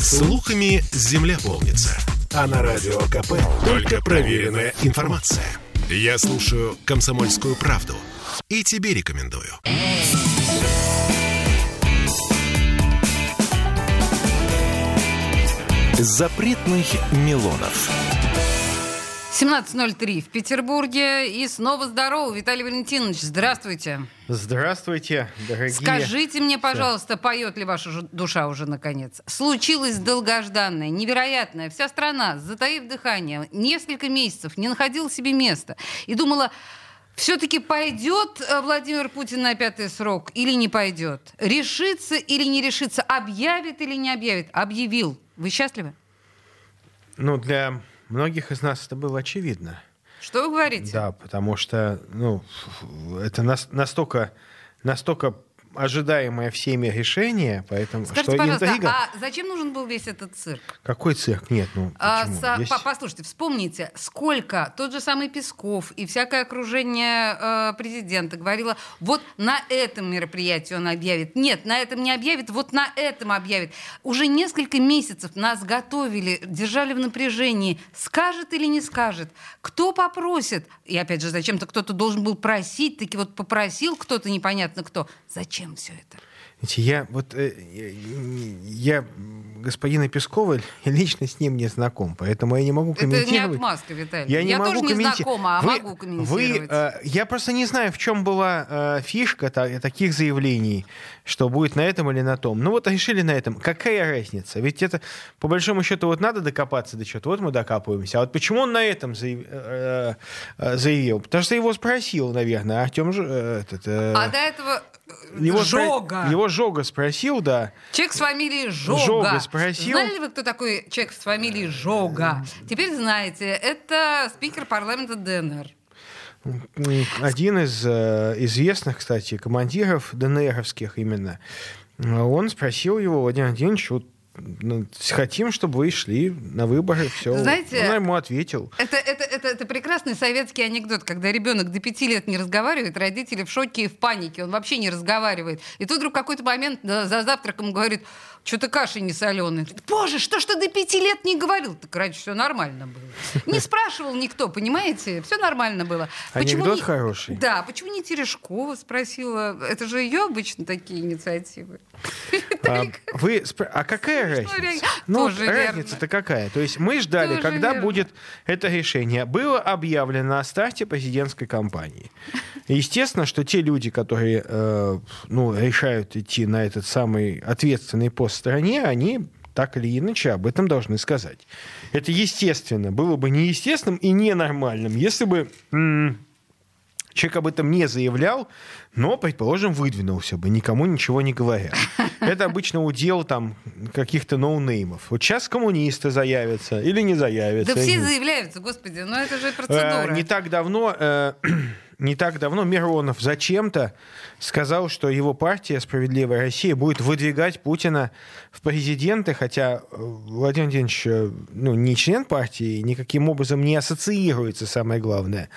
Слухами земля полнится. А на радио КП только проверенная информация. Я слушаю «Комсомольскую правду» и тебе рекомендую. Запретных Милонов. 17.03 в Петербурге. И снова здорово, Виталий Валентинович. Здравствуйте. Здравствуйте, дорогие. Скажите мне, пожалуйста, поет ли ваша душа уже наконец? Случилось долгожданное, невероятное. Вся страна, затаив дыхание, несколько месяцев не находила себе места. И думала, все-таки пойдет э, Владимир Путин на пятый срок или не пойдет? Решится или не решится? Объявит или не объявит? Объявил. Вы счастливы? Ну, для многих из нас это было очевидно. Что вы говорите? Да, потому что, ну, это нас- настолько, настолько ожидаемое всеми решение, поэтому Скажите, что пожалуйста, интрига... а зачем нужен был весь этот цирк? Какой цирк? Нет, ну А, со- Есть- по- Послушайте, вспомните, сколько тот же самый Песков и всякое окружение э, президента говорило, вот на этом мероприятии он объявит. Нет, на этом не объявит, вот на этом объявит. Уже несколько месяцев нас готовили, держали в напряжении, скажет или не скажет, кто попросит. И опять же, зачем-то кто-то должен был просить, таки вот попросил кто-то непонятно кто. Зачем все это? Я вот э, я господина Пескова лично с ним не знаком, поэтому я не могу Это не комментировать. отмазка, Виталий. Я, не могу тоже не комменти- знакома, а Вы- могу комментировать. Вы, э, я просто не знаю, в чем была э, фишка та- таких заявлений, что будет на этом или на том. Ну вот решили на этом. Какая разница? Ведь это, по большому счету, вот надо докопаться до чего-то. Вот мы докапываемся. А вот почему он на этом заяв- заявил? Потому что его спросил, наверное, Артем этот, А до этого э, его, спро- Жога. его Жога спросил, да. Человек с фамилией Жога. Жога спросил. Знали ли вы, кто такой человек с фамилией Жога? Теперь знаете. Это спикер парламента ДНР. Один из э, известных, кстати, командиров ДНРовских именно, э, он спросил его, Владимир Владимирович, вот, хотим, чтобы вы шли на выборы, все. Знаете, он ему ответил. Это, это, это, это прекрасный советский анекдот, когда ребенок до пяти лет не разговаривает, родители в шоке и в панике, он вообще не разговаривает. И тут вдруг какой-то момент за завтраком говорит, что-то каши не соленые. Боже, что ж ты до пяти лет не говорил? Так раньше все нормально было. Не спрашивал никто, понимаете? Все нормально было. Анекдот не- хороший. Да, почему не Терешкова спросила? Это же ее обычно такие инициативы. А, вы, спр- а какая разница? Ну, разница-то какая? То есть мы ждали, Тоже когда верно. будет это решение. Было объявлено о старте президентской кампании. Естественно, что те люди, которые э, ну, решают идти на этот самый ответственный пост в стране, они так или иначе об этом должны сказать. Это естественно. Было бы неестественным и ненормальным, если бы м, человек об этом не заявлял, но, предположим, выдвинулся бы, никому ничего не говоря. Это обычно удел там каких-то ноунеймов. Вот сейчас коммунисты заявятся или не заявятся. Да все заявляются, господи, но это же Э, процедура. Не так давно, э, не так давно Миронов зачем-то сказал, что его партия «Справедливая Россия» будет выдвигать Путина в президенты, хотя э, Владимир Владимирович э, ну, не член партии, никаким образом не ассоциируется, самое главное,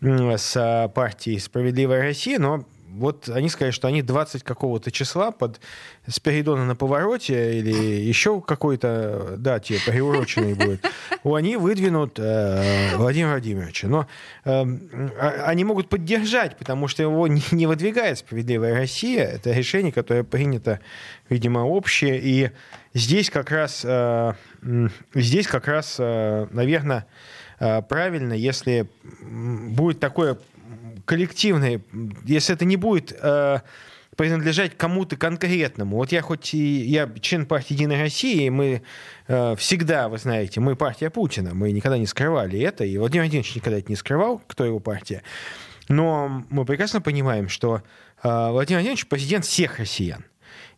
с э, партией «Справедливая Россия», но вот они сказали, что они 20 какого-то числа под Спиридона на повороте или еще какой-то дате приуроченный будет, они выдвинут э, Владимира Владимировича. Но э, они могут поддержать, потому что его не, не выдвигает «Справедливая Россия». Это решение, которое принято, видимо, общее. И здесь как раз, э, здесь как раз, э, наверное, э, правильно, если будет такое коллективное, если это не будет э, принадлежать кому-то конкретному. Вот я хоть и я член партии «Единая Россия», и мы э, всегда, вы знаете, мы партия Путина, мы никогда не скрывали это, и Владимир Владимирович никогда это не скрывал, кто его партия. Но мы прекрасно понимаем, что э, Владимир Владимирович президент всех россиян.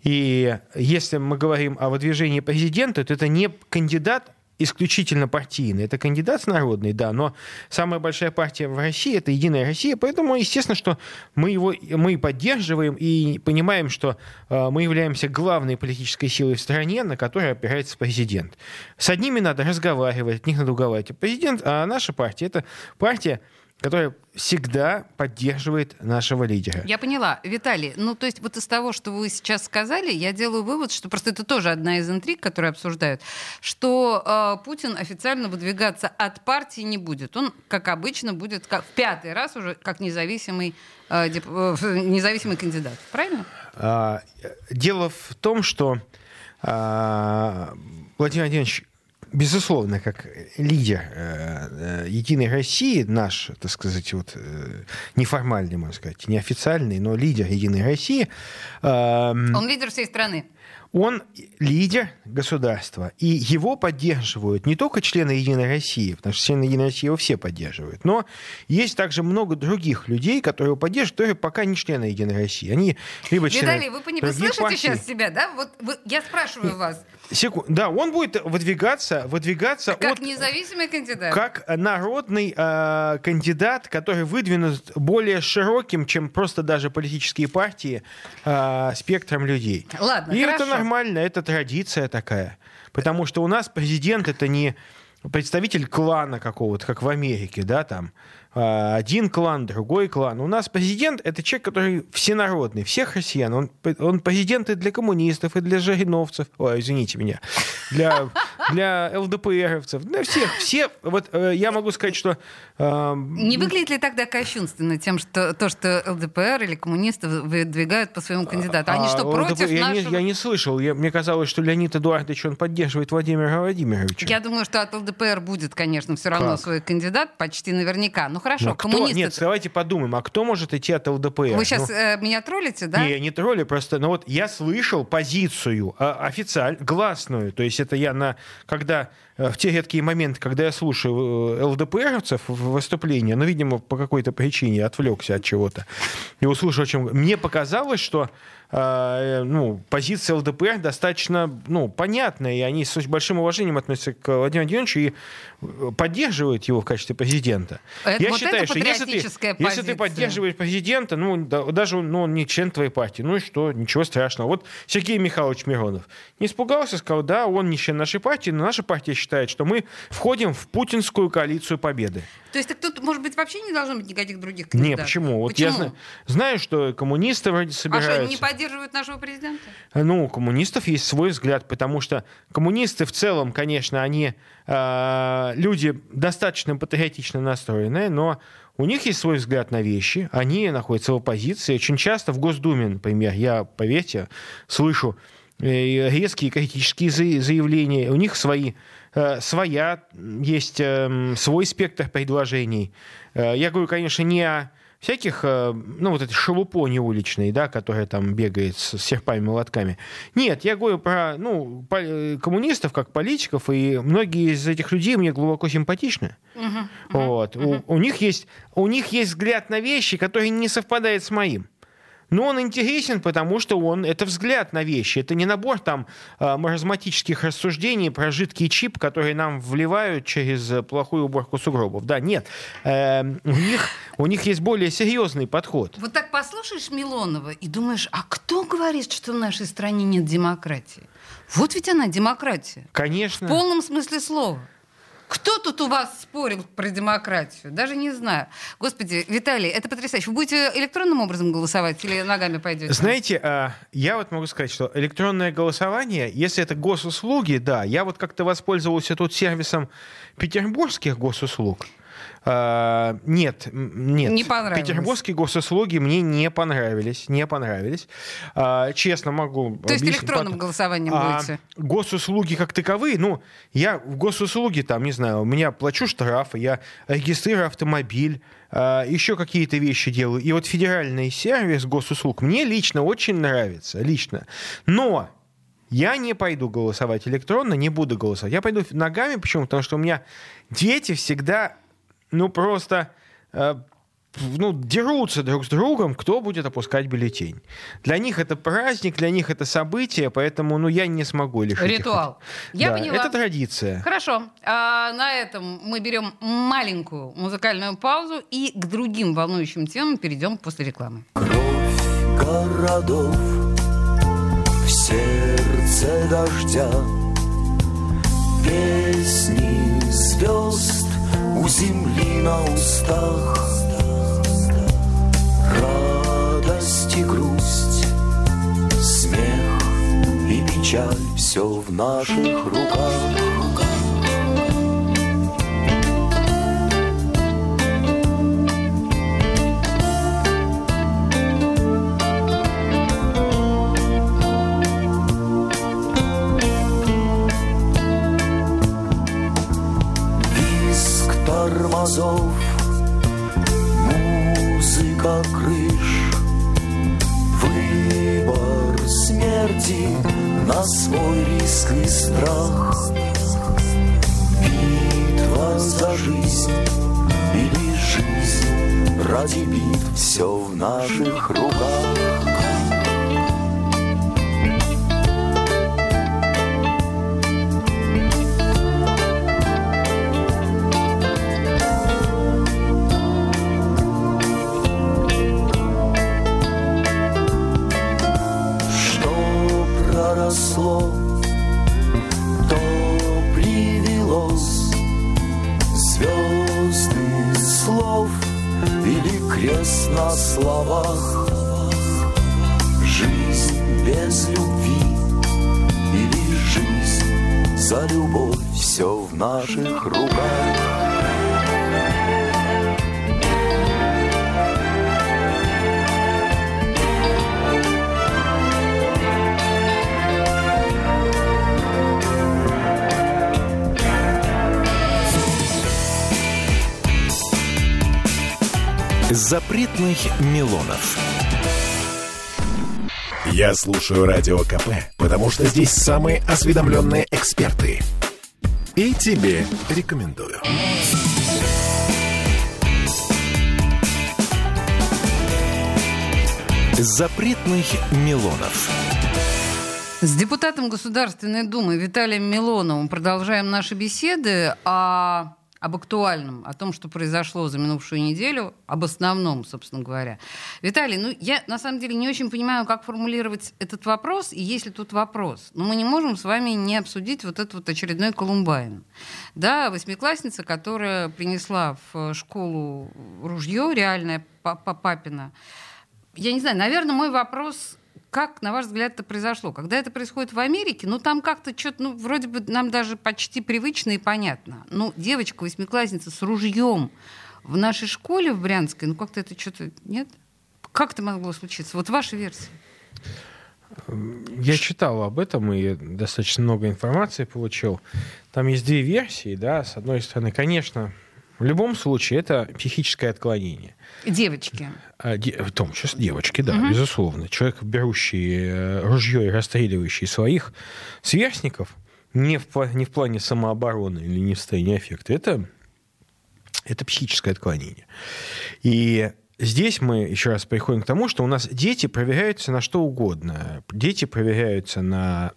И если мы говорим о выдвижении президента, то это не кандидат исключительно партийный. Это кандидат народный, да, но самая большая партия в России — это «Единая Россия», поэтому, естественно, что мы его мы поддерживаем и понимаем, что э, мы являемся главной политической силой в стране, на которой опирается президент. С одними надо разговаривать, от них надо уговаривать. Президент, а наша партия — это партия которая всегда поддерживает нашего лидера. Я поняла. Виталий, ну то есть вот из того, что вы сейчас сказали, я делаю вывод, что просто это тоже одна из интриг, которые обсуждают, что э, Путин официально выдвигаться от партии не будет. Он, как обычно, будет как, в пятый раз уже как независимый, э, деп, э, независимый кандидат. Правильно? А, дело в том, что а, Владимир Владимирович безусловно, как лидер э, э, Единой России, наш, так сказать, вот э, неформальный, можно сказать, неофициальный, но лидер Единой России. Э, Он лидер всей страны он лидер государства, и его поддерживают не только члены Единой России, потому что члены Единой России его все поддерживают, но есть также много других людей, которые его поддерживают, которые пока не члены Единой России. Они либо члены Виталий, вы не слышите сейчас себя, да? Вот вы, я спрашиваю вас. Секунд, да, он будет выдвигаться, выдвигаться как от, независимый кандидат, как народный э, кандидат, который выдвинут более широким, чем просто даже политические партии, э, спектром людей. Ладно, и хорошо. это нормально, это традиция такая. Потому что у нас президент это не представитель клана какого-то, как в Америке, да, там, один клан, другой клан. У нас президент — это человек, который всенародный, всех россиян. Он, он президент и для коммунистов, и для жириновцев. Ой, извините меня. Для, для ЛДПРовцев. Для всех. Все, вот э, я могу сказать, что... Э, не выглядит ли тогда кощунственно тем, что то, что ЛДПР или коммунисты выдвигают по своему кандидату? Они а, что, против ЛДПР, я, нашего... не, я не слышал. Я, мне казалось, что Леонид Эдуардович, он поддерживает Владимира Владимировича. Я думаю, что от ЛДПР будет, конечно, все равно как? свой кандидат, почти наверняка. Ну, хорошо, ну, кто, коммунисты... Нет, давайте подумаем, а кто может идти от ЛДПР? Вы сейчас ну, э, меня троллите, да? Не, я не троллю, просто, ну вот я слышал позицию э, официально, гласную, то есть это я на, когда э, в те редкие моменты, когда я слушаю э, ЛДПРовцев в выступления, ну, видимо, по какой-то причине отвлекся от чего-то, и услышал, о чем... Мне показалось, что ну, позиция ЛДПР достаточно ну, понятная, и они с большим уважением относятся к Владимиру Владимировичу и э, поддерживают его в качестве президента. Это, Я вот считаю, что если ты, если ты поддерживаешь президента, ну, даже ну, он не член твоей партии, ну и что, ничего страшного. Вот Сергей Михайлович Миронов не испугался, сказал, да, он не член нашей партии, но наша партия считает, что мы входим в путинскую коалицию победы. То есть так тут, может быть, вообще не должно быть никаких других кандидатов? Не, почему? Вот почему? я знаю, знаю, что коммунисты вроде собираются... А что, не поддерживают нашего президента? Ну, у коммунистов есть свой взгляд, потому что коммунисты в целом, конечно, они э, люди достаточно патриотично настроенные, но у них есть свой взгляд на вещи, они находятся в оппозиции. Очень часто в Госдуме, например, я, поверьте, слышу э, резкие критические заявления, у них свои Э, своя, есть эм, свой спектр предложений. Э, я говорю, конечно, не о всяких, э, ну, вот этой шелупони уличной, да, которая там бегает с серпами молотками. Нет, я говорю про, ну, коммунистов как политиков, и многие из этих людей мне глубоко симпатичны. Uh-huh, вот. Uh-huh. У, у, них есть, у них есть взгляд на вещи, который не совпадает с моим. Но он интересен, потому что он это взгляд на вещи. Это не набор там а, маразматических рассуждений про жидкий чип, который нам вливают через плохую уборку сугробов. Да, нет. Э, у, них, у них есть более серьезный подход. Вот так послушаешь Милонова и думаешь, а кто говорит, что в нашей стране нет демократии? Вот ведь она, демократия. Конечно. В полном смысле слова. Кто тут у вас спорил про демократию? Даже не знаю. Господи, Виталий, это потрясающе. Вы будете электронным образом голосовать или ногами пойдете? Знаете, а, я вот могу сказать, что электронное голосование, если это госуслуги, да, я вот как-то воспользовался тут сервисом петербургских госуслуг. А, нет, нет. Не понравилось. Петербургские госуслуги мне не понравились, не понравились. А, честно могу. То есть электронным потом. голосованием а, будете? Госуслуги как таковые, ну, я в госуслуги там, не знаю, у меня плачу штрафы, я регистрирую автомобиль, а, еще какие-то вещи делаю. И вот федеральный сервис госуслуг мне лично очень нравится, лично. Но я не пойду голосовать электронно, не буду голосовать. Я пойду ногами, почему? Потому что у меня дети всегда ну, просто э, ну, дерутся друг с другом, кто будет опускать бюллетень. Для них это праздник, для них это событие, поэтому ну, я не смогу лишить Ритуал. Их. Я да, поняла. Это традиция. Хорошо. А на этом мы берем маленькую музыкальную паузу и к другим волнующим темам перейдем после рекламы. Кровь городов в сердце дождя, песни звезд у земли на устах. Радость и грусть, смех и печаль Все в наших руках и страх, битва за жизнь или жизнь ради бит, все в наших руках. Запретных Милонов. Я слушаю Радио КП, потому что здесь самые осведомленные эксперты. И тебе рекомендую. Запретных Милонов. С депутатом Государственной Думы Виталием Милоновым продолжаем наши беседы о об актуальном, о том, что произошло за минувшую неделю, об основном, собственно говоря. Виталий, ну я на самом деле не очень понимаю, как формулировать этот вопрос, и есть ли тут вопрос. Но мы не можем с вами не обсудить вот этот вот очередной Колумбайн. Да, восьмиклассница, которая принесла в школу ружье реальное папина. Я не знаю, наверное, мой вопрос как, на ваш взгляд, это произошло? Когда это происходит в Америке, ну там как-то что-то, ну вроде бы нам даже почти привычно и понятно. Ну, девочка, восьмиклассница с ружьем в нашей школе в Брянской, ну как-то это что-то, нет? Как это могло случиться? Вот ваша версия. Я читал об этом и достаточно много информации получил. Там есть две версии, да. С одной стороны, конечно, в любом случае, это психическое отклонение. Девочки. А, де, в том числе девочки, да, угу. безусловно. Человек, берущий э, ружье и расстреливающий своих сверстников, не в, не в плане самообороны или не в состоянии аффекта, это, это психическое отклонение. И здесь мы еще раз приходим к тому, что у нас дети проверяются на что угодно. Дети проверяются на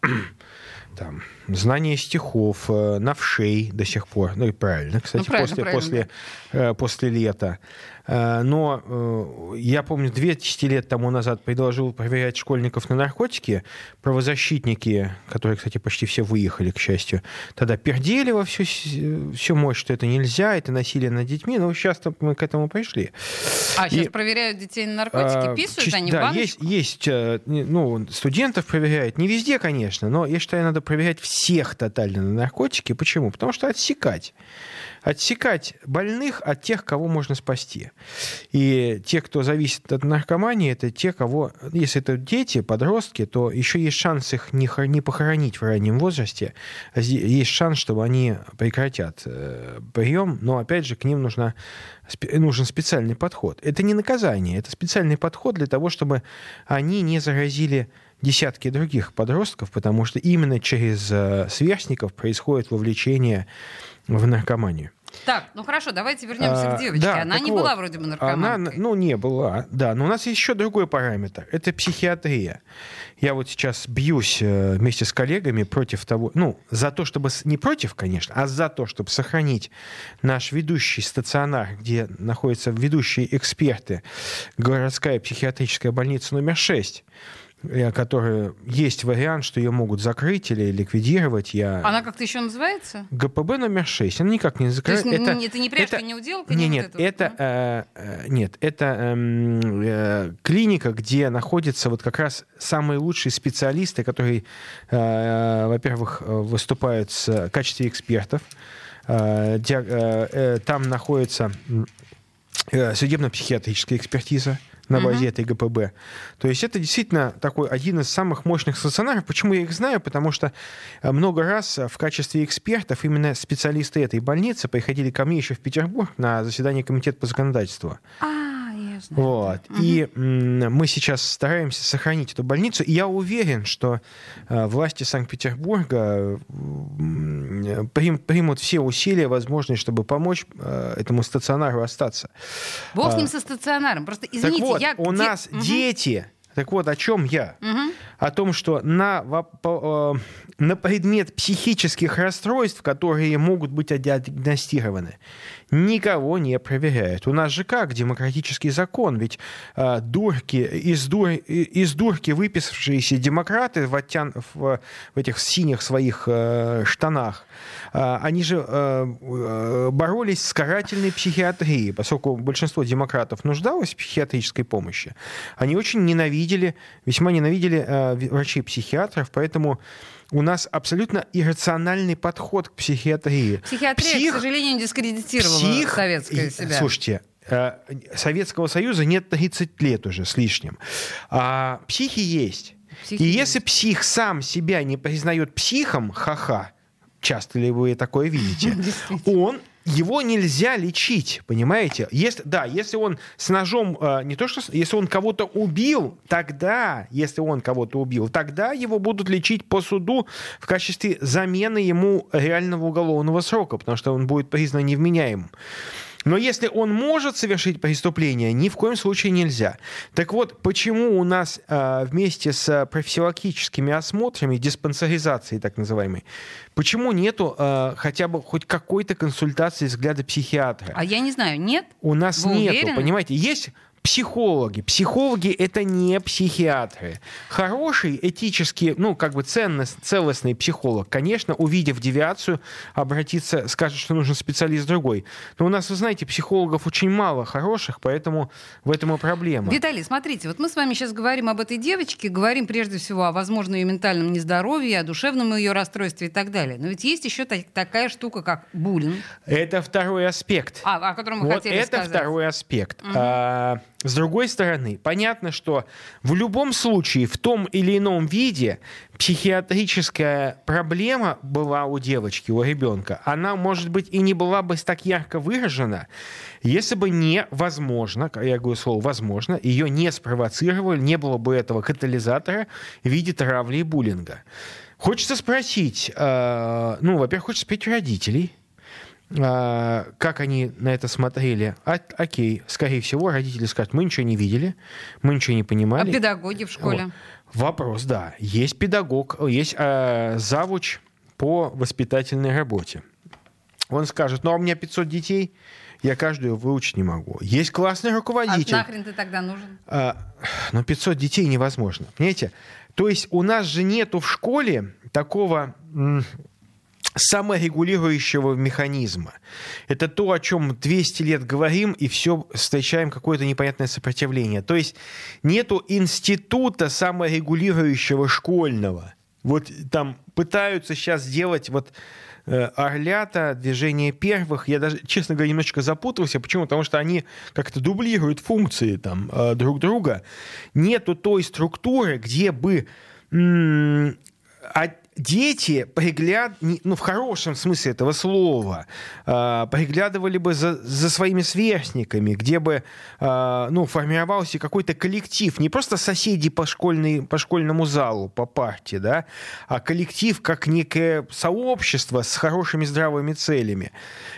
там, знание стихов, э, навшей до сих пор. Ну и правильно, кстати, ну, правильно, после, правильно. После, э, после лета. Э, но э, я помню, 200 лет тому назад предложил проверять школьников на наркотики. Правозащитники, которые, кстати, почти все выехали, к счастью, тогда пердели во всю, всю мощь, что это нельзя, это насилие над детьми. Но сейчас мы к этому пришли. А, сейчас И, проверяют детей на наркотики? А, Писают они да, есть, есть ну, студентов проверяют. Не везде, конечно, но я считаю, надо проверять всех тотально на наркотики. Почему? Потому что отсекать отсекать больных от тех, кого можно спасти. И те, кто зависит от наркомании, это те, кого, если это дети, подростки, то еще есть шанс их не, не похоронить в раннем возрасте. Есть шанс, чтобы они прекратят э, прием, но опять же к ним нужна, нужен специальный подход. Это не наказание, это специальный подход для того, чтобы они не заразили десятки других подростков, потому что именно через э, сверстников происходит вовлечение в наркоманию. Так, ну хорошо, давайте вернемся а, к девочке. Да, она не вот, была вроде бы наркоманкой. Она, ну, не была, да. Но у нас есть еще другой параметр. Это психиатрия. Я вот сейчас бьюсь э, вместе с коллегами против того, ну, за то, чтобы, не против, конечно, а за то, чтобы сохранить наш ведущий стационар, где находятся ведущие эксперты, городская психиатрическая больница номер 6, э, которая есть вариант, что ее могут закрыть или ликвидировать. Я... Она как-то еще называется? ГПБ номер 6. Она никак не закрыта. То есть это, это не пряжка, это, не уделка? Не, не нет, вот это, это, вот, э, нет, это э, э, клиника, где находятся вот как раз самые лучшие специалисты, которые, э, во-первых, выступают в качестве экспертов. Э, э, э, там находится э, судебно-психиатрическая экспертиза на базе uh-huh. этой ГПБ. То есть это действительно такой один из самых мощных стационаров. Почему я их знаю? Потому что э, много раз в качестве экспертов именно специалисты этой больницы приходили ко мне еще в Петербург на заседание комитета по законодательству. А, знаю. Вот. Угу. И мы сейчас стараемся сохранить эту больницу. И я уверен, что э, власти Санкт-Петербурга примут все усилия возможные, чтобы помочь э, этому стационару остаться. Бог с ним со стационаром. Просто извините, так вот, я... у нас угу. дети так вот, о чем я? Угу. О том, что на, э, на предмет психических расстройств, которые могут быть диагностированы, никого не проверяют. У нас же как демократический закон? Ведь э, дурки, из, дур, из дурки выписавшиеся демократы в, оттян, в, в этих синих своих э, штанах, э, они же э, э, боролись с карательной психиатрией, поскольку большинство демократов нуждалось в психиатрической помощи. Они очень ненавидели, весьма ненавидели э, врачей-психиатров, поэтому у нас абсолютно иррациональный подход к психиатрии. Психиатрия, Псих... к сожалению, дискредитировала Псих... советское себя. Слушайте, э, Советского Союза нет 30 лет уже с лишним. А психи есть. Психи и есть. если псих сам себя не признает психом, ха-ха, часто ли вы такое видите, он его нельзя лечить, понимаете? Если, да, если он с ножом, э, не то что, если он кого-то убил, тогда, если он кого-то убил, тогда его будут лечить по суду в качестве замены ему реального уголовного срока, потому что он будет признан невменяемым. Но если он может совершить преступление, ни в коем случае нельзя. Так вот, почему у нас э, вместе с профилактическими осмотрами, диспансеризацией так называемой, почему нету э, хотя бы хоть какой-то консультации взгляда психиатра? А я не знаю, нет? У нас Вы нету, уверены? понимаете? Есть психологи. Психологи — это не психиатры. Хороший этический, ну, как бы ценность, целостный психолог, конечно, увидев девиацию, обратиться, скажет, что нужен специалист другой. Но у нас, вы знаете, психологов очень мало хороших, поэтому в этом и проблема. Виталий, смотрите, вот мы с вами сейчас говорим об этой девочке, говорим прежде всего о возможном ее ментальном нездоровье, о душевном ее расстройстве и так далее. Но ведь есть еще та- такая штука, как буллинг. Это второй аспект. А, о котором мы вот хотели это сказать. второй аспект. Угу. А, с другой стороны, понятно, что в любом случае, в том или ином виде, психиатрическая проблема была у девочки, у ребенка. Она, может быть, и не была бы так ярко выражена, если бы невозможно, я говорю слово «возможно», ее не спровоцировали, не было бы этого катализатора в виде травли и буллинга. Хочется спросить, э, ну, во-первых, хочется спросить родителей, а, как они на это смотрели? А, окей, скорее всего, родители скажут, мы ничего не видели, мы ничего не понимали. А педагоги в школе? Вот. Вопрос, да. Есть педагог, есть э, завуч по воспитательной работе. Он скажет, ну а у меня 500 детей, я каждую выучить не могу. Есть классный руководитель. А нахрен ты тогда нужен? А, но 500 детей невозможно, понимаете? То есть у нас же нету в школе такого саморегулирующего механизма. Это то, о чем 200 лет говорим, и все встречаем какое-то непонятное сопротивление. То есть нету института саморегулирующего школьного. Вот там пытаются сейчас сделать вот э, Орлята, движение первых. Я даже, честно говоря, немножечко запутался. Почему? Потому что они как-то дублируют функции там, э, друг друга. Нету той структуры, где бы дети пригляд, ну, в хорошем смысле этого слова, э, приглядывали бы за, за своими сверстниками, где бы э, ну, формировался какой-то коллектив, не просто соседи по, школьной, по школьному залу, по партии, да, а коллектив как некое сообщество с хорошими здравыми целями.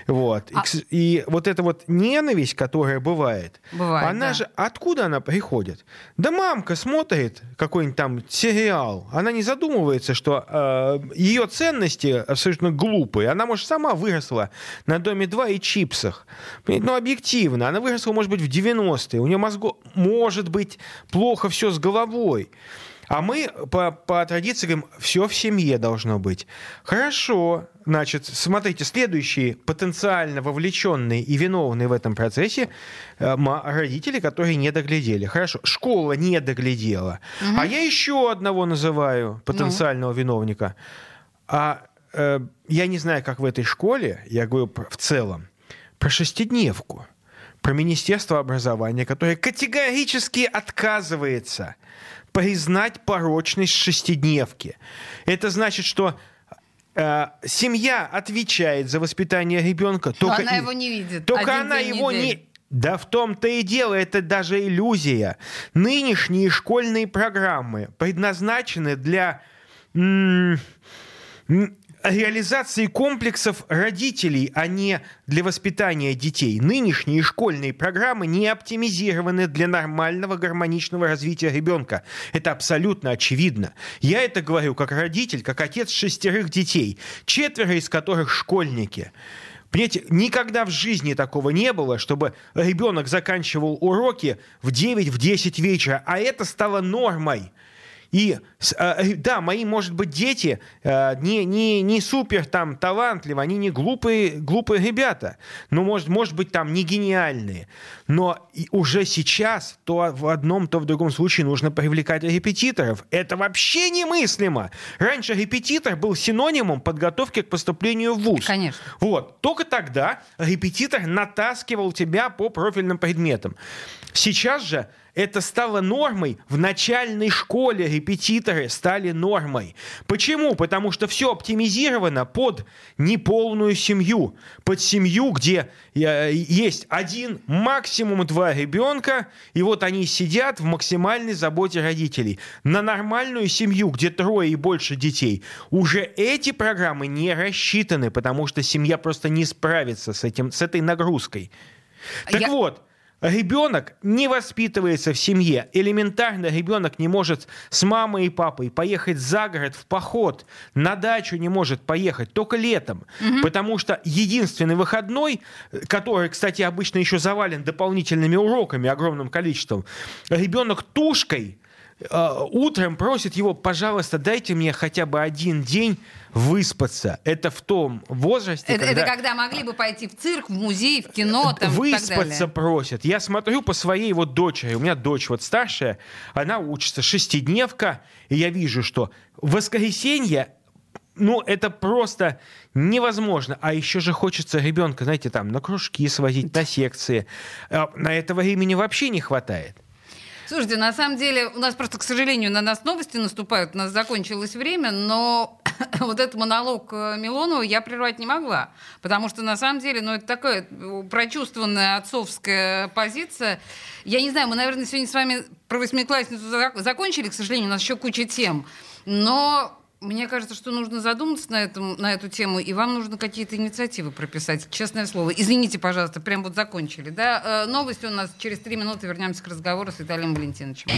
Вот. А... И, и вот эта вот ненависть, которая бывает, бывает она да. же, откуда она приходит? Да мамка смотрит какой-нибудь там сериал, она не задумывается, что Э, ее ценности абсолютно глупые. Она, может, сама выросла на Доме 2 и чипсах. Ну, объективно. Она выросла, может быть, в 90-е. У нее мозго... может быть плохо все с головой. А мы по, по традиции говорим, все в семье должно быть. Хорошо, значит, смотрите, следующие потенциально вовлеченные и виновные в этом процессе э, родители, которые не доглядели. Хорошо, школа не доглядела. Угу. А я еще одного называю потенциального ну. виновника. А э, я не знаю, как в этой школе, я говорю в целом, про шестидневку про Министерство образования, которое категорически отказывается признать порочность шестидневки. Это значит, что э, семья отвечает за воспитание ребенка. Только Но она его не видит. Только она его недели. не... Да в том-то и дело, это даже иллюзия. Нынешние школьные программы предназначены для реализации комплексов родителей, а не для воспитания детей. Нынешние школьные программы не оптимизированы для нормального гармоничного развития ребенка. Это абсолютно очевидно. Я это говорю как родитель, как отец шестерых детей, четверо из которых школьники. Понимаете, никогда в жизни такого не было, чтобы ребенок заканчивал уроки в 9-10 вечера, а это стало нормой. И э, да, мои, может быть, дети э, не, не, не супер там талантливы, они не глупые, глупые ребята, но, может, может быть, там не гениальные. Но уже сейчас то в одном, то в другом случае нужно привлекать репетиторов. Это вообще немыслимо. Раньше репетитор был синонимом подготовки к поступлению в ВУЗ. Конечно. Вот. Только тогда репетитор натаскивал тебя по профильным предметам. Сейчас же это стало нормой. В начальной школе репетиторы стали нормой. Почему? Потому что все оптимизировано под неполную семью. Под семью, где э, есть один, максимум два ребенка, и вот они сидят в максимальной заботе родителей. На нормальную семью, где трое и больше детей, уже эти программы не рассчитаны, потому что семья просто не справится с, этим, с этой нагрузкой. Так Я... вот, Ребенок не воспитывается в семье. Элементарно ребенок не может с мамой и папой поехать за город в поход, на дачу не может поехать только летом, угу. потому что единственный выходной, который, кстати, обычно еще завален дополнительными уроками огромным количеством, ребенок тушкой утром просит его, пожалуйста, дайте мне хотя бы один день выспаться. Это в том возрасте, это, когда... Это когда могли бы пойти в цирк, в музей, в кино, там, Выспаться просят. Я смотрю по своей вот дочери. У меня дочь вот старшая, она учится шестидневка, и я вижу, что в воскресенье ну, это просто невозможно. А еще же хочется ребенка, знаете, там, на кружки свозить, на секции. А на этого времени вообще не хватает. Слушайте, на самом деле, у нас просто, к сожалению, на нас новости наступают, у нас закончилось время, но вот этот монолог э, Милонова я прервать не могла, потому что, на самом деле, ну, это такая э, прочувствованная отцовская позиция. Я не знаю, мы, наверное, сегодня с вами про восьмиклассницу закончили, к сожалению, у нас еще куча тем, но мне кажется, что нужно задуматься на, этом, на эту тему, и вам нужно какие-то инициативы прописать, честное слово. Извините, пожалуйста, прям вот закончили. Да? Э, новости у нас через три минуты. Вернемся к разговору с Виталием Валентиновичем.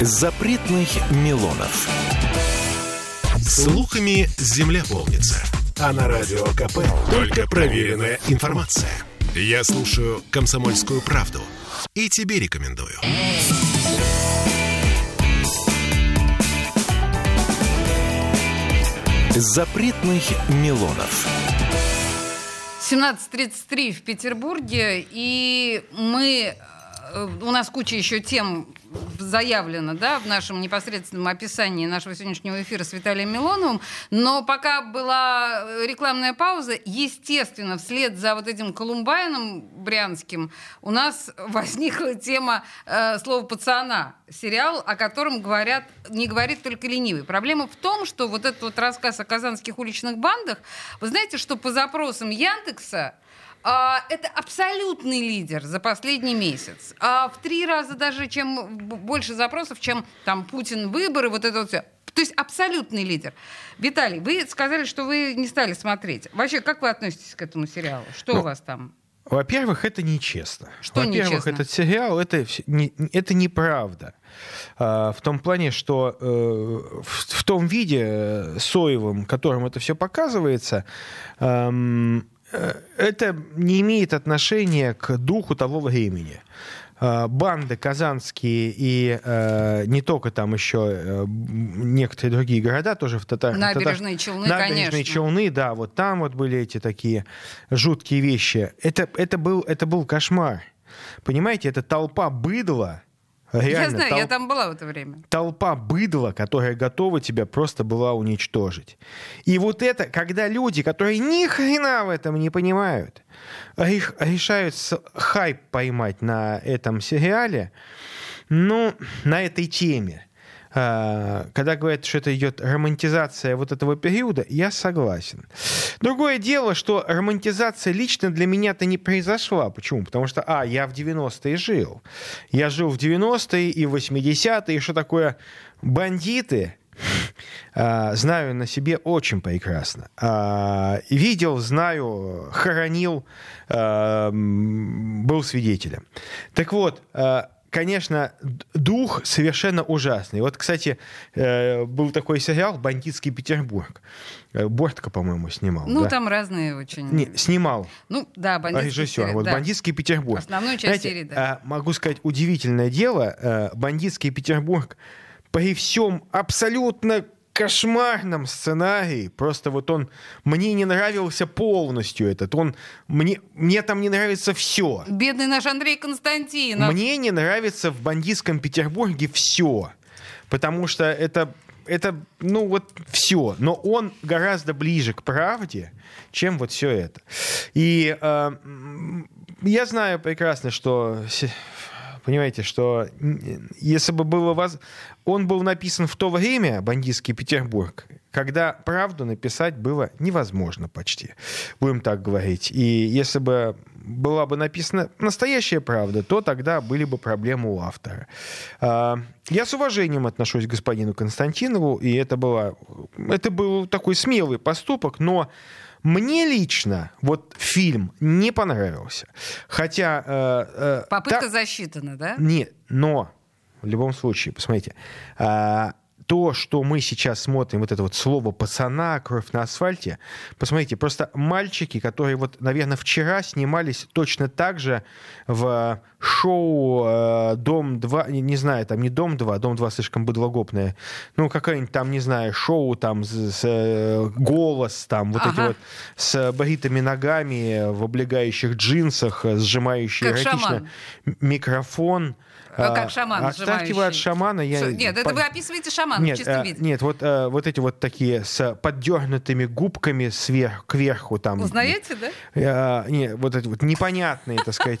Запретных Милонов. Слухами земля полнится. А на радио КП только проверенная информация. Я слушаю «Комсомольскую правду» и тебе рекомендую. Запретных Милонов. 17.33 в Петербурге, и мы Э, у нас куча еще тем заявлено, да, в нашем непосредственном описании нашего сегодняшнего эфира с Виталием Милоновым, но пока была рекламная пауза, естественно, вслед за вот этим Колумбайном брянским у нас возникла тема э, слова «пацана», сериал, о котором говорят, не говорит только ленивый. Проблема в том, что вот этот вот рассказ о казанских уличных бандах, вы знаете, что по запросам Яндекса а, это абсолютный лидер за последний месяц. А в три раза даже чем больше запросов, чем там Путин выборы, вот это вот все. То есть абсолютный лидер. Виталий, вы сказали, что вы не стали смотреть. Вообще, как вы относитесь к этому сериалу? Что ну, у вас там? Во-первых, это нечестно. Что Во-первых, нечестно? этот сериал это, не, это неправда. А, в том плане, что э, в, в том виде э, соевым, которым это все показывается, эм, это не имеет отношения к духу того времени. э, банды казанские и э, не только там еще э, некоторые другие города тоже в Татар... Набережные Челны, Набережные конечно. Челны, да, вот там вот были эти такие жуткие вещи. Это, это, был, это был кошмар. Понимаете, это толпа быдла, Я реально, знаю, я тол- там была в это время. толпа быдла, которая готова тебя просто была уничтожить. И вот это, когда люди, которые ни хрена в этом не понимают, реш- решают хайп поймать на этом сериале, ну, на этой теме, когда говорят, что это идет романтизация вот этого периода, я согласен. Другое дело, что романтизация лично для меня-то не произошла. Почему? Потому что, а, я в 90-е жил. Я жил в 90-е и в 80-е, и что такое бандиты, а, знаю на себе очень прекрасно. А, Видел, знаю, хоронил, был свидетелем. Так вот, конечно, дух совершенно ужасный. Вот, кстати, э, был такой сериал «Бандитский Петербург». Э, Бортко, по-моему, снимал. Ну, да? там разные очень... Не, снимал Ну, да, бандитский режиссер. Петербург, Вот да. «Бандитский Петербург». Основную часть Знаете, серии, да. а, могу сказать, удивительное дело. э, «Бандитский Петербург» при всем абсолютно кошмарном сценарии, просто вот он мне не нравился полностью этот, он мне мне там не нравится все, Бедный наш Андрей Константинов. мне не нравится в бандитском Петербурге все, потому что это это, ну вот все, но он гораздо ближе к правде, чем вот все это. И э, я знаю прекрасно, что понимаете, что если бы было воз... он был написан в то время, бандитский Петербург, когда правду написать было невозможно почти, будем так говорить. И если бы была бы написана настоящая правда, то тогда были бы проблемы у автора. А, Я с уважением отношусь к господину Константинову, и это, было, это был такой смелый поступок, но мне лично вот фильм не понравился. Хотя... э, э, Попытка та- засчитана, да? нет, но в любом случае, посмотрите, а, то, что мы сейчас смотрим, вот это вот слово пацана, кровь на асфальте, посмотрите, просто мальчики, которые вот, наверное, вчера снимались точно так же в шоу э, «Дом-2», не, не знаю, там не «Дом-2», «Дом-2» слишком быдлогопное, ну, какое-нибудь там, не знаю, шоу там с, с, э, «Голос», там, вот эти Ага. вот с бритыми ногами в облегающих джинсах, э, сжимающие Как эротично шаман. микрофон. А как шаман Оставьте от шамана. Я... Нет, это вы описываете шамана в нет, чистом э, виде. нет, вот, э, вот эти вот такие с поддернутыми губками сверх, кверху там. Узнаете, да? Э, не, вот эти вот непонятные, так сказать,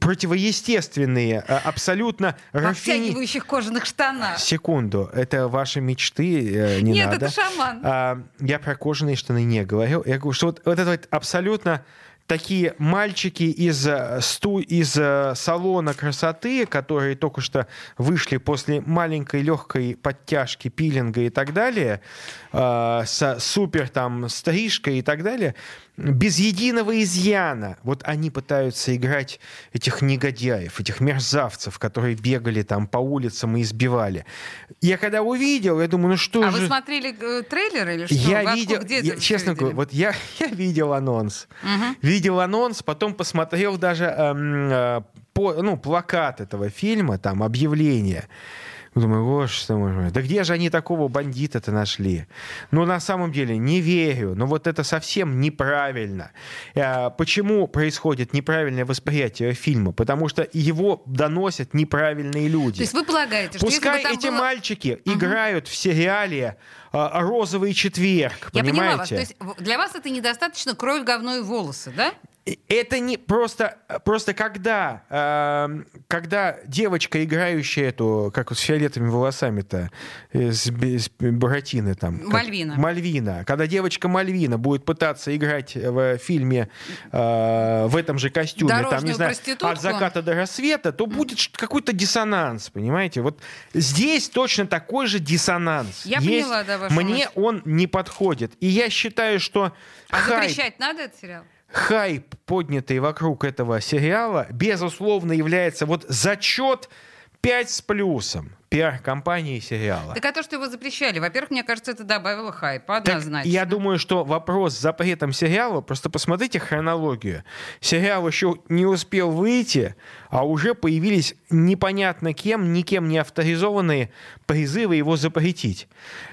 противоестественные, абсолютно В рафини... обтягивающих кожаных штанах. Секунду, это ваши мечты, не Нет, это шаман. А, я про кожаные штаны не говорил. Я говорю, что вот это вот абсолютно такие мальчики из, э, сту, из э, салона красоты, которые только что вышли после маленькой легкой подтяжки, пилинга и так далее, э, с супер там стрижкой и так далее, без единого изъяна. Вот они пытаются играть этих негодяев, этих мерзавцев, которые бегали там по улицам и избивали. Я когда увидел, я думаю, ну что А же... вы смотрели э, трейлер или что? Я Вы откуда- видел, где я, честно всё говорю, видели? вот я, я видел анонс. Мгм. Видел анонс, потом посмотрел даже эм, э, по, ну, плакат этого фильма, там, объявление. Думаю, господи, мой мой, да где же они такого бандита-то нашли? Ну, на самом деле, не верю. Но вот это совсем неправильно. Э, Почему происходит неправильное восприятие фильма? Потому что его доносят неправильные люди. То есть вы полагаете, что Пускай если бы эти было... мальчики играют в сериале а, «Розовый четверг», Я понимаете? поняла вас. То есть для вас это недостаточно кровь, говно и волосы, да? Это не просто, просто когда, эм, когда девочка, играющая эту, как с фиолетовыми волосами-то, э, с, с Буратино там. как- Мальвина. Мальвина. Когда девочка Мальвина будет пытаться играть в фильме э, в этом же костюме, там, не Дорожную знаю, от заката до рассвета, то будет какой-то диссонанс, понимаете? Вот здесь точно такой же диссонанс. Я Есть. поняла, да, Мне мысль. он не подходит. И я считаю, что А хайп- запрещать надо этот сериал? Хайп, поднятый вокруг этого сериала, безусловно, является вот зачет 5 с плюсом. Пиар-компании сериала. Так а то, что его запрещали, во-первых, мне кажется, это добавило хайпа, Так однозначно. я думаю, что вопрос с запретом сериала, просто посмотрите хронологию. Сериал еще не успел выйти, а уже появились непонятно кем, никем не авторизованные призывы его запретить.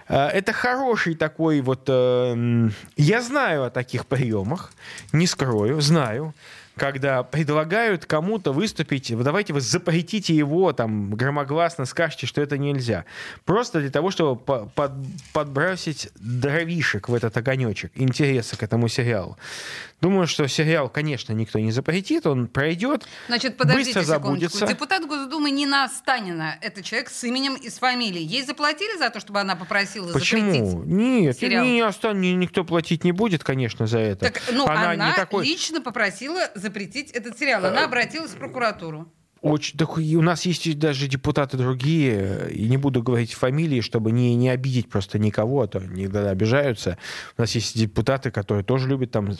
Э, Это хороший такой вот... э, Я знаю о таких приемах, не скрою, знаю когда предлагают кому-то выступить, давайте вы запретите его, там, громогласно скажете, что это нельзя. Просто для того, чтобы по- под- подбросить дровишек в этот огонечек, интереса к этому сериалу. Думаю, что сериал, конечно, никто не запретит, он пройдет, Значит, подождите быстро секундочку. забудется. Депутат Госдумы Нина Останина, это человек с именем и с фамилией. Ей заплатили за то, чтобы она попросила Почему? запретить? Нет, сериал. не остан- ни- никто платить не будет, конечно, за это. Так, ну, она, не такой... лично попросила запретить этот сериал. Она обратилась в прокуратуру. Очень, так у нас есть даже депутаты другие, и не буду говорить фамилии, чтобы не, не обидеть просто никого, а то они иногда обижаются. У нас есть депутаты, которые тоже любят там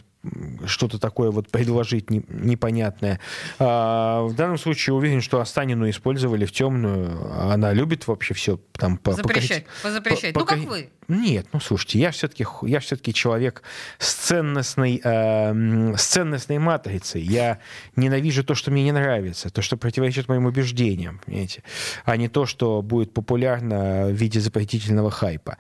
что-то такое вот предложить не- непонятное. А, в данном случае уверен, что Останину использовали в темную. Она любит вообще все там по- Запрещать, покорить- позапрещать. по- Ну, как вы. Нет, ну слушайте, я все-таки я все-таки человек с ценностной, э, с ценностной матрицей. Я ненавижу то, что мне не нравится, то, что противоречит моим убеждениям, понимаете, а не то, что будет популярно в виде запретительного хайпа.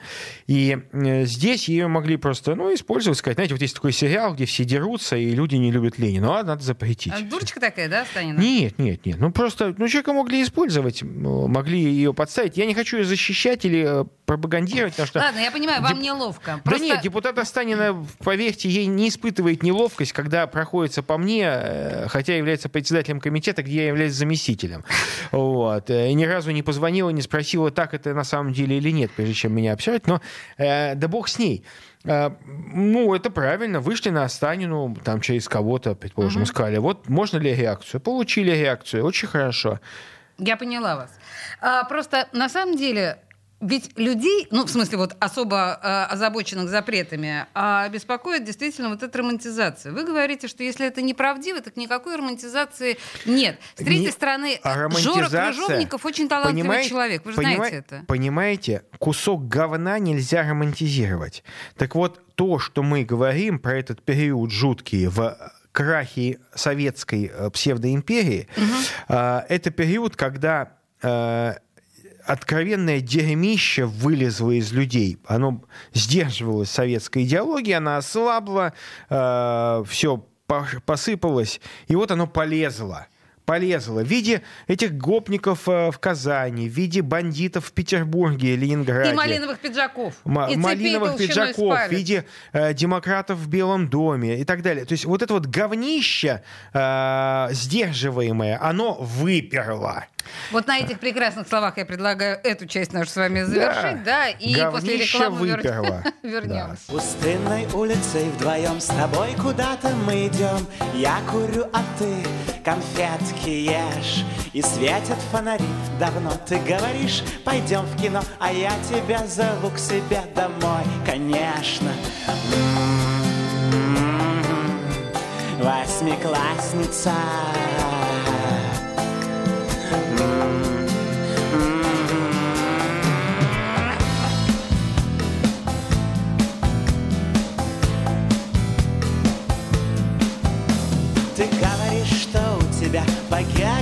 И э, здесь ее могли просто, ну, использовать, сказать, знаете, вот есть такой сериал, где все дерутся, и люди не любят Ленина, ну, а надо запретить. А Дурочка такая, да, Останина? Нет, нет, нет. Ну просто, ну человека могли использовать, могли ее подставить. Я не хочу ее защищать или э, пропагандировать, потому что... Ладно, я понимаю, вам Деп- неловко. Да Просто- нет, депутат Останина, поверьте, ей не испытывает неловкость, когда проходится по мне, э, хотя является председателем комитета, где я являюсь заместителем. Вот. Э, И ни разу не позвонила, не спросила, так это на самом деле или нет, прежде чем меня обсуждать. Но э, да бог с ней. Э, Ну, это правильно. Вышли на Останину, там через кого-то, предположим, сказали, вот можно ли реакцию? Получили реакцию, очень хорошо. Я поняла вас. А, просто на самом деле ведь людей, ну, в смысле, вот особо а, озабоченных запретами, а, беспокоит действительно вот эта романтизация. Вы говорите, что если это неправдиво, так никакой романтизации нет. С третьей Не- стороны, а Жора Крыжовников очень талантливый Понимаете- человек. Вы же понима- знаете это. Понимаете, кусок говна нельзя романтизировать. Так вот, то, что мы говорим про этот период жуткий в крахе советской э, псевдоимперии, э, это период, когда э, откровенное дерьмище вылезло из людей. Оно сдерживалось советской идеологией, она ослабла, все посыпалось, и вот оно полезло полезло в виде этих гопников э, в Казани, в виде бандитов в Петербурге, Ленинграде. И малиновых пиджаков. Ма- и цепей малиновых пиджаков, в виде э, демократов в Белом доме и так далее. То есть вот это вот говнище э, сдерживаемое, оно выперло. Вот на этих прекрасных словах я предлагаю эту часть нашу с вами завершить, да, и после рекламы вер- выперло. вернемся. Пустынной улицей вдвоем с тобой куда-то мы идем Я курю, а ты конфетки ешь И светят фонари. Давно Ты говоришь, пойдем в кино А я тебя зову к себе домой. Конечно. Восьмиклассница. Ты говоришь,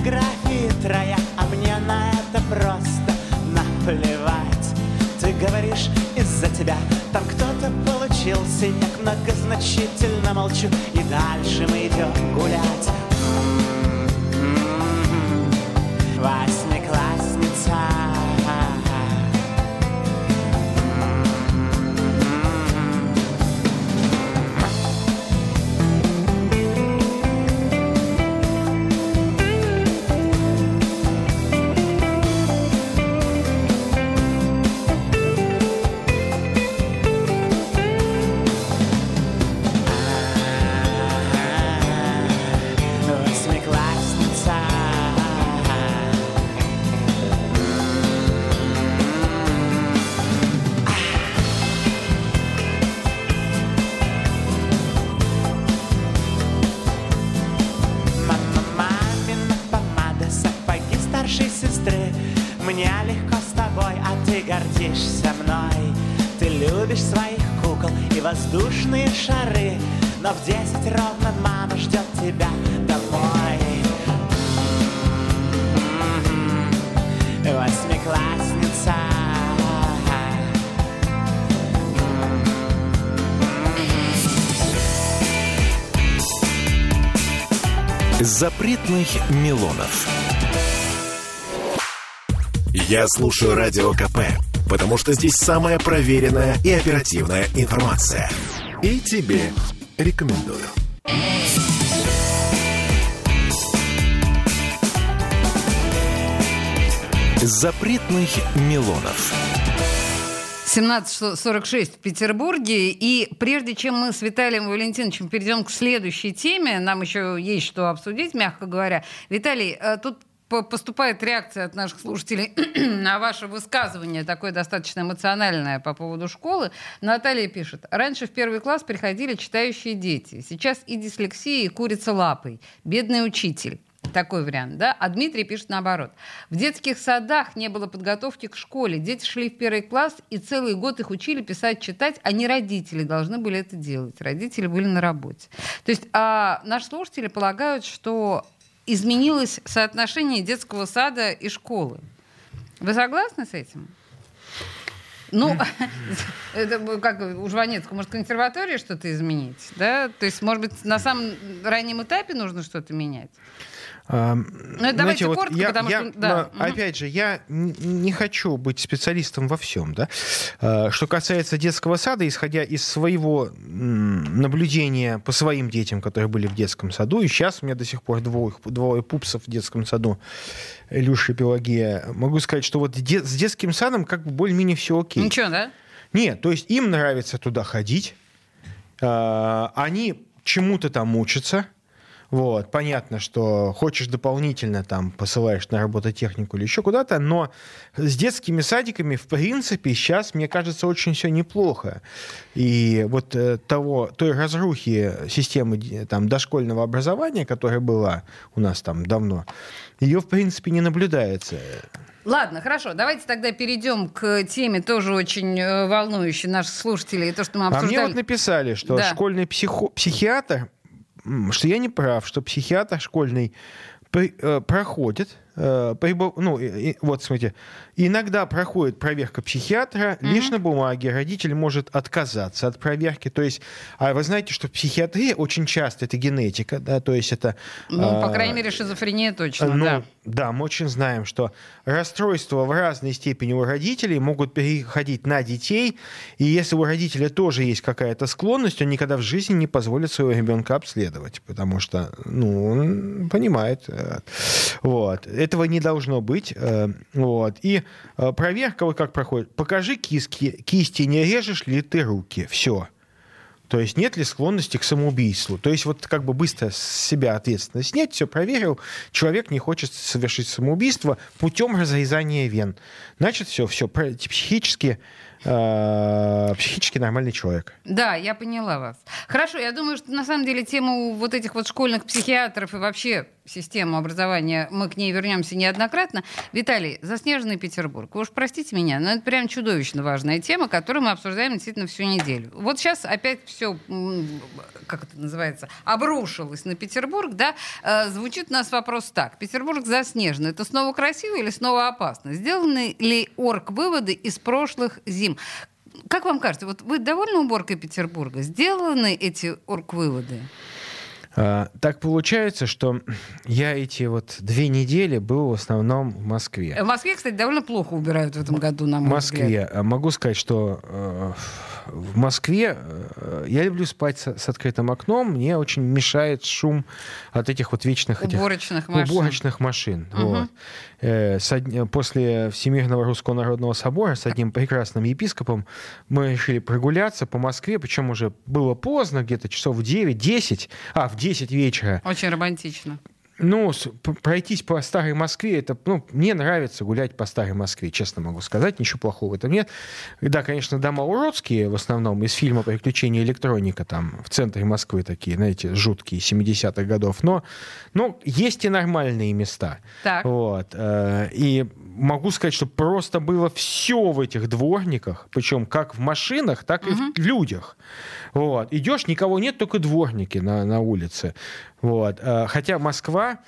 по географии троя, а мне на это просто наплевать. Ты говоришь, из-за тебя там кто-то получил синяк, многозначительно молчу, и дальше мы идем гулять. Запретных Милонов. Я слушаю Радио КП, потому что здесь самая проверенная и оперативная информация. И тебе рекомендую. Запретных Милонов. 17.46 в Петербурге. И прежде чем мы с Виталием Валентиновичем перейдем к следующей теме, нам еще есть что обсудить, мягко говоря. Виталий, э, тут поступает реакция от наших слушателей на ваше высказывание, такое достаточно эмоциональное по поводу школы. Наталья пишет. Раньше в первый класс приходили читающие дети. Сейчас и дислексия, и курица лапой. Бедный учитель. Такой вариант, да? А Дмитрий пишет наоборот. В детских садах не было подготовки к школе. Дети шли в первый класс, и целый год их учили писать, читать, а не родители должны были это делать. Родители были на работе. То есть а наши слушатели полагают, что изменилось соотношение детского сада и школы. Вы согласны с этим? Ну, это как у Жванецкого, может, консерватории что-то изменить, да? То есть, может быть, на самом раннем этапе нужно что-то менять? Ну, давайте вот коротко, я, потому я, что... Да. Опять же, я не хочу быть специалистом во всем. Да? А, что касается детского сада, исходя из своего наблюдения по своим детям, которые были в детском саду, и сейчас у меня до сих пор двое, двое пупсов в детском саду, Илюша и Пелагея, могу сказать, что вот с детским садом как бы более-менее все окей. Ничего, да? Нет, то есть им нравится туда ходить, а, они чему-то там учатся, вот, понятно, что хочешь дополнительно там посылаешь на робототехнику или еще куда-то, но с детскими садиками, в принципе, сейчас, мне кажется, очень все неплохо. И вот э, того, той разрухи системы там, дошкольного образования, которая была у нас там давно, ее, в принципе, не наблюдается. Ладно, хорошо. Давайте тогда перейдем к теме, тоже очень э, волнующей наших слушателей. То, что мы обсуждали. А мне вот написали, что да. школьный психо- психиатр что я не прав, что психиатр школьный э, проходит Э, ну, вот смотрите, иногда проходит проверка психиатра mm-hmm. лишь на бумаге, родитель может отказаться от проверки, то есть, а вы знаете, что в психиатрии очень часто это генетика, да, то есть это... Ну, а, по крайней мере, шизофрения точно, ну, да. Да, мы очень знаем, что расстройства в разной степени у родителей могут переходить на детей, и если у родителя тоже есть какая-то склонность, он никогда в жизни не позволит своего ребенка обследовать, потому что, ну, он понимает. Э, вот этого не должно быть. Э, вот. И э, проверка вот как проходит. Покажи киски, кисти, не режешь ли ты руки. Все. То есть нет ли склонности к самоубийству? То есть вот как бы быстро с себя ответственность снять, все проверил, человек не хочет совершить самоубийство путем разрезания вен. Значит, все, все, психически э, психически нормальный человек. Да, я поняла вас. Хорошо, я думаю, что на самом деле тему вот этих вот школьных психиатров и вообще систему образования, мы к ней вернемся неоднократно. Виталий, заснеженный Петербург. Вы уж простите меня, но это прям чудовищно важная тема, которую мы обсуждаем действительно всю неделю. Вот сейчас опять все, как это называется, обрушилось на Петербург, да? Э, звучит у нас вопрос так. Петербург заснежен. Это снова красиво или снова опасно? Сделаны ли орг-выводы из прошлых зим? Как вам кажется, вот вы довольны уборкой Петербурга? Сделаны эти орг-выводы? А, так получается, что я эти вот две недели был в основном в Москве. В Москве, кстати, довольно плохо убирают в этом году, на мой В Москве. Взгляд. Могу сказать, что э, в Москве э, я люблю спать с, с открытым окном. Мне очень мешает шум от этих вот вечных уборочных этих, машин. Уборочных машин. Угу. Вот. Э, с, после Всемирного Русского Народного Собора с одним прекрасным епископом мы решили прогуляться по Москве, причем уже было поздно, где-то часов в 9-10, а, в 10 вечера. Очень романтично. Ну, пройтись по старой Москве, это, ну, мне нравится гулять по старой Москве, честно могу сказать, ничего плохого в этом нет. Да, конечно, дома уродские, в основном, из фильма «Приключения электроника», там, в центре Москвы такие, знаете, жуткие, 70-х годов, но, ну, есть и нормальные места. Так. Вот. э, И могу сказать, что просто было все в этих дворниках, причем как в машинах, так и в людях. Вот. Идешь, никого нет, только дворники на, на улице. Вот. Э, Хотя Москва,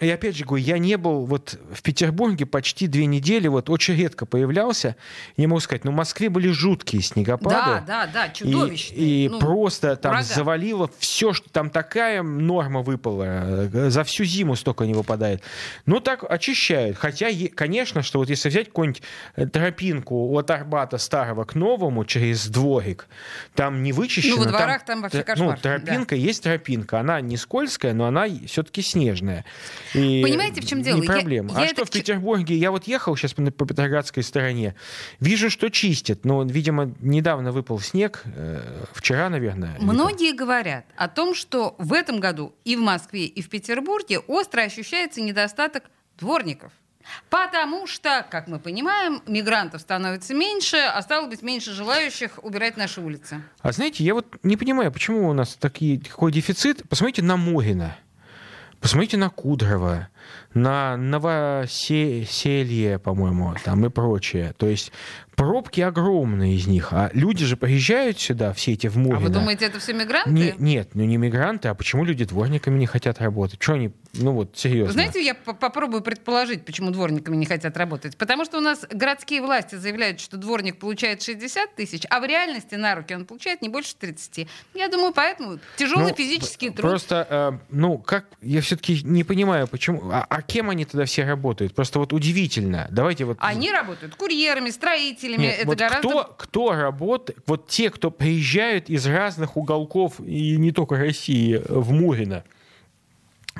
и опять же говорю, я не был вот в Петербурге почти две недели, вот очень редко появлялся. Я могу сказать, ну в Москве были жуткие снегопады. Да, да, да, И, чудовищные. и Ну, просто там ураган. завалило все, что там такая норма выпала. За всю зиму столько не выпадает. Ну, так очищают. Хотя, конечно, что вот если взять какую-нибудь э, тропинку от Арбата старого к новому через дворик, там не вычищено. Ну, во дворах там вообще тр- кошмар, Ну, тропинка есть тропинка. Она не скользкая, но она все-таки снежная. И Понимаете, в чем дело? Не проблема. я а это что в вч- Петербурге? Я вот ехал сейчас по по Петроградской стороне. Вижу, что чистят. Но, видимо, недавно выпал снег. э, Вчера, наверное. Многие говорят о том, что в этом году и в Москве, и в Петербурге остро ощущается недостаток дворников. Потому что, как мы понимаем, мигрантов становится меньше, а стало быть меньше желающих убирать наши улицы. А знаете, я вот не понимаю, почему у нас такие, такой дефицит. Посмотрите на Могина. Посмотрите на Кудрова, на Новоселье, по-моему, там и прочее. То есть пробки огромные из них. А люди же приезжают сюда, все эти в Могино. А вы думаете, это все мигранты? Не- нет, ну не мигранты, а почему люди дворниками не хотят работать? Что они, ну вот, серьезно. Знаете, я по- попробую предположить, почему дворниками не хотят работать. Потому что у нас городские власти заявляют, что дворник получает 60 тысяч, а в реальности на руки он получает не больше 30. Я думаю, поэтому тяжелый Ну, физический труд. Просто, э, ну, как, я все-таки не понимаю, почему, а, а кем они тогда все работают? Просто вот удивительно. Давайте вот... Они работают курьерами, строителями. Нет, это вот гораздо... кто, кто работает, вот те, кто приезжают из разных уголков, и не только России, в Мурино,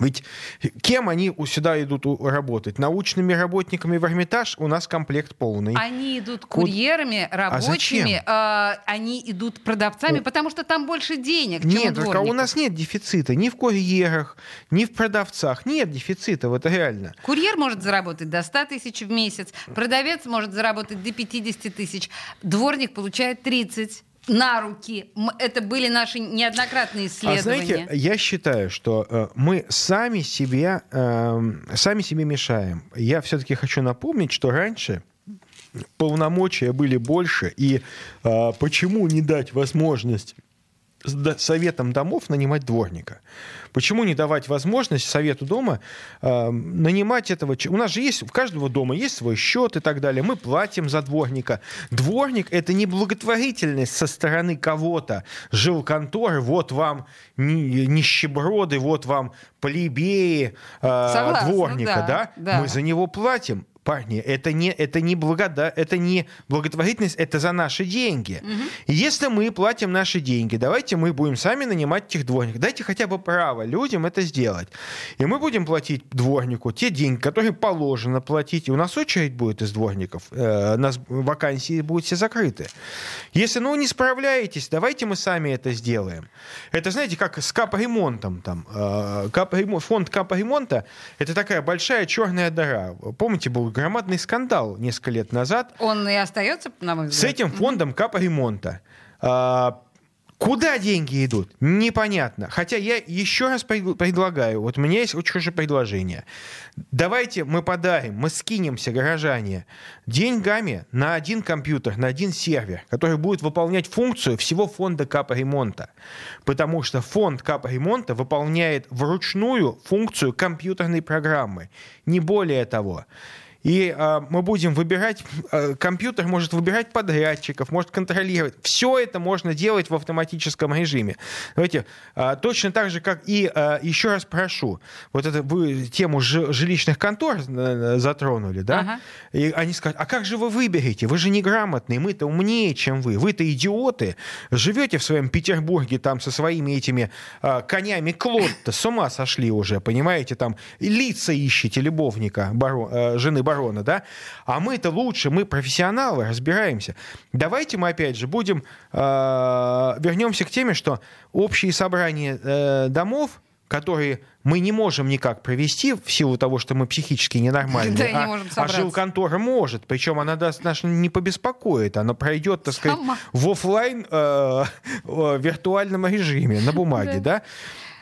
ведь кем они у- сюда идут у- работать? Научными работниками в Эрмитаж у нас комплект полный. Они идут курьерами, А рабочими, э, они идут продавцами, О. потому что там больше денег, чем Нет, у так а у дворников. нас нет дефицита ни в курьерах, ни в продавцах. Нет дефицита, вот реально. Курьер может заработать до 100 тысяч в месяц, продавец может заработать до 50 тысяч, дворник получает 30 на руки. Это были наши неоднократные А исследования. знаете, я считаю, что э, мы сами себе, эм, сами себе мешаем. Я все-таки хочу напомнить, что раньше полномочия были больше, и э, почему не дать возможность советам домов нанимать дворника? Почему не давать возможность совету дома э, нанимать этого? У нас же есть, у каждого дома есть свой счет и так далее. Мы платим за дворника. Дворник — это не благотворительность со стороны кого-то. Жилконторы, вот вам ни- нищеброды, вот вам плебеи э, Согласна, дворника, да, да? да. Мы за него платим. Парни, это не, это не благода, это не благотворительность, это за наши деньги. И Если мы платим наши деньги, давайте мы будем сами нанимать этих дворников. Дайте хотя бы право людям это сделать. И мы будем платить дворнику те деньги, которые положено платить. И у нас очередь будет из дворников. Э, У нас вакансии будут все закрыты. Если, ну, не справляетесь, давайте мы сами это сделаем. Это, знаете, как с капремонтом. Там, э, капремон- фонд капремонта – это такая большая черная дыра. Помните, был громадный скандал несколько лет назад Он и остается, на мой с взгляд. этим фондом капремонта. А, Куда деньги идут? Непонятно. Хотя я еще раз пред- предлагаю, вот у меня есть очень хорошее предложение. Давайте мы подарим, мы скинемся, горожане, деньгами на один компьютер, на один сервер, который будет выполнять функцию всего фонда капремонта. Потому что фонд капремонта выполняет вручную функцию компьютерной программы. Не более того. И а, мы будем выбирать, а, компьютер может выбирать подрядчиков, может контролировать. Все это можно делать в автоматическом режиме. Давайте, а, точно так же, как и, а, еще раз прошу, вот это вы тему жи- жилищных контор э, затронули, да? Ага. И они скажут, а как же вы выберете? Вы же неграмотные, мы-то умнее, чем вы. Вы-то идиоты. Живете в своем Петербурге там со своими этими а, конями Клод-то с ума сошли уже, понимаете? Там лица ищете любовника, баро- э, жены барона, да? А мы-то лучше, мы профессионалы, разбираемся. Давайте мы опять же будем, э, вернемся к теме, что общие собрания э, домов которые мы не можем никак провести в силу того, что мы психически ненормальны, Да, и не а, а жилконтора может, причем она нас, нас не побеспокоит, она пройдет, так сказать, Сама. в офлайн э, э, виртуальном режиме на бумаге, да? А,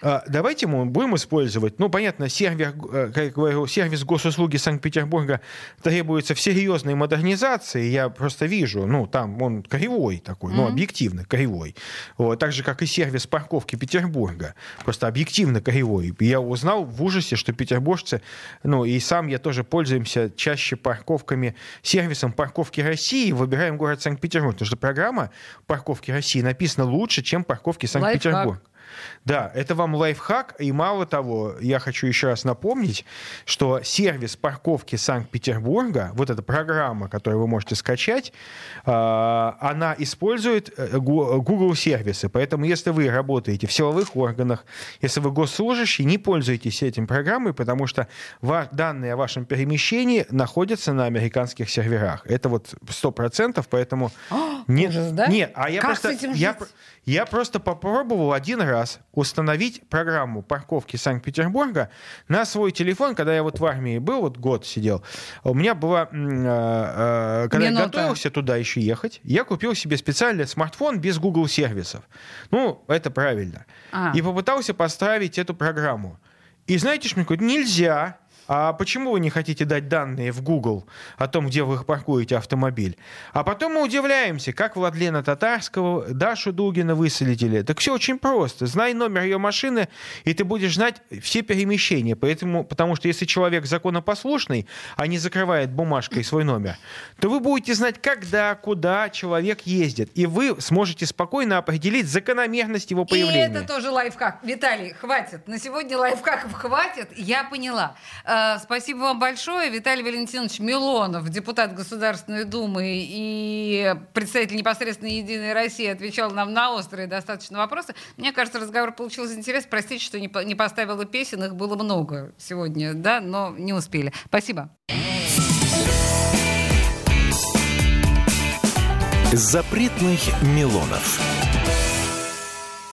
Давайте мы будем использовать, ну, понятно, сервер, э, как я говорю, сервис госуслуги Санкт-Петербурга требуется в серьезной модернизации, я просто вижу, ну, там он кривой такой, ну, объективно кривой. Вот, так же, как и сервис парковки Петербурга, просто объективно кривой. Я узнал в ужасе, что петербуржцы, ну, и сам я тоже пользуемся чаще парковками, сервисом парковки России, выбираем город Санкт-Петербург, потому что программа парковки России написана лучше, чем парковки Санкт-Петербург. Да, это вам лайфхак, и мало того, я хочу еще раз напомнить, что сервис парковки Санкт-Петербурга, вот эта программа, которую вы можете скачать, а, она использует э, Google сервисы, поэтому если вы работаете в силовых органах, если вы госслужащий, не пользуйтесь этим программой, потому что данные о вашем перемещении находятся на американских серверах. Это вот 100%, поэтому... не, ужас, да? Нет, а я Как просто... я, я просто попробовал один раз установить программу парковки Санкт-Петербурга на свой телефон, когда я вот в армии был, вот год сидел. У меня была, э, э, когда Минута. я готовился туда еще ехать, я купил себе специальный смартфон без Google сервисов. Ну, это правильно. А. И попытался поставить эту программу. И знаете, что мне говорят, нельзя. А почему вы не хотите дать данные в Google о том, где вы паркуете автомобиль? А потом мы удивляемся, как Владлена Татарского, Дашу Дугина выселили. Так все очень просто. Знай номер ее машины, и ты будешь знать все перемещения. Поэтому, потому что если человек законопослушный, а не закрывает бумажкой свой номер, то вы будете знать, когда, куда человек ездит. И вы сможете спокойно определить закономерность его И появления. это тоже лайфхак. Виталий, хватит. На сегодня лайфхаков хватит. Я поняла. Э, спасибо вам большое. Виталий Валентинович Милонов, депутат Государственной Думы и представитель непосредственно Единой России, отвечал нам на острые достаточно вопросы. Мне кажется, разговор получился интересный. Простите, что не поставила песен. Их было много сегодня, да, но не успели. Спасибо. Запретных Милонов.